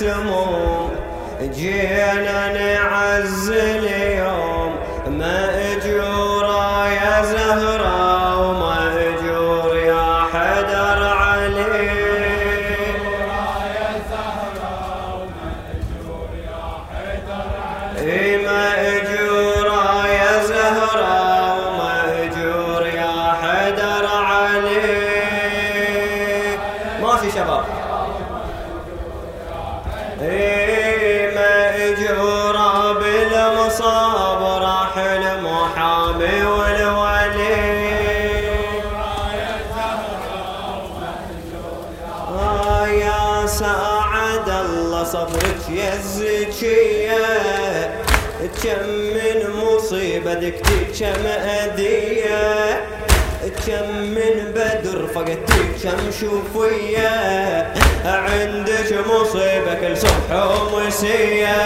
السموم جينا نعز اليوم مأجورة يا زهرة ومأجور يا حدر علي. مأجورة يا زهرة ومأجور يا حدر علي. ما في شباب. مأجورة بالمصاب راح المحامي والولي. آه يا سعد الله صبرك يا الزكية كم من مصيبة دكتي كم أذية كم من بدر فقدتي كم شوفية عندك مصيبة كل صبح ومسية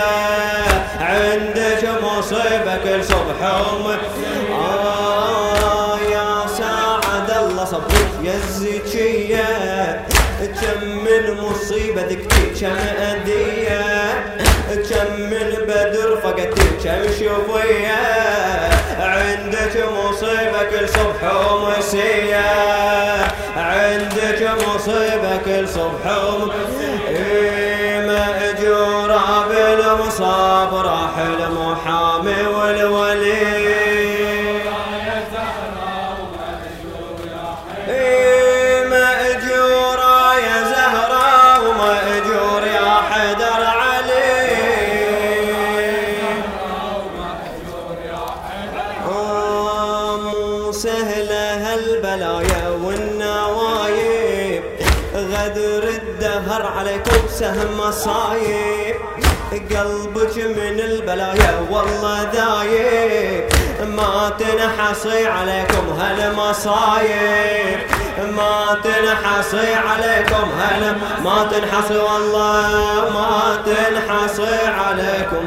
عندك مصيبة كل صبح ومسية آه يا سعد الله صبرك يا الزكية. كم من مصيبة دكتي كم أذية كم من بدر فقدتي كم شوفية عندك مصيبة كل صبح ومسية عندك مصيبة كل صبح ومسية مأجورة بالمصاب راح المحامي والولي. مأجورة يا زهرة غدر الدهر عليكم سهم مصايب قلبك من البلايا والله ذايب ما تنحصي عليكم هالمصايب. ما تنحصي عليكم هل ما تنحصي والله ما تنحصي عليكم.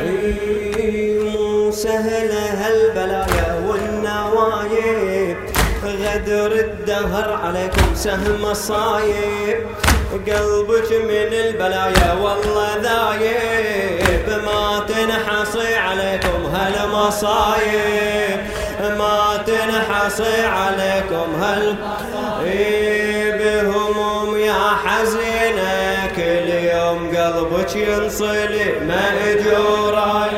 إي، مو سهلة هالبلايا. غدر الدهر عليكم سهم مصايب قلبك من البلايا والله ذايب. ما تنحصي عليكم هالمصايب ما تنحصي عليكم هل بهموم يا حزينة كل يوم قلبك ينصلي مأجورة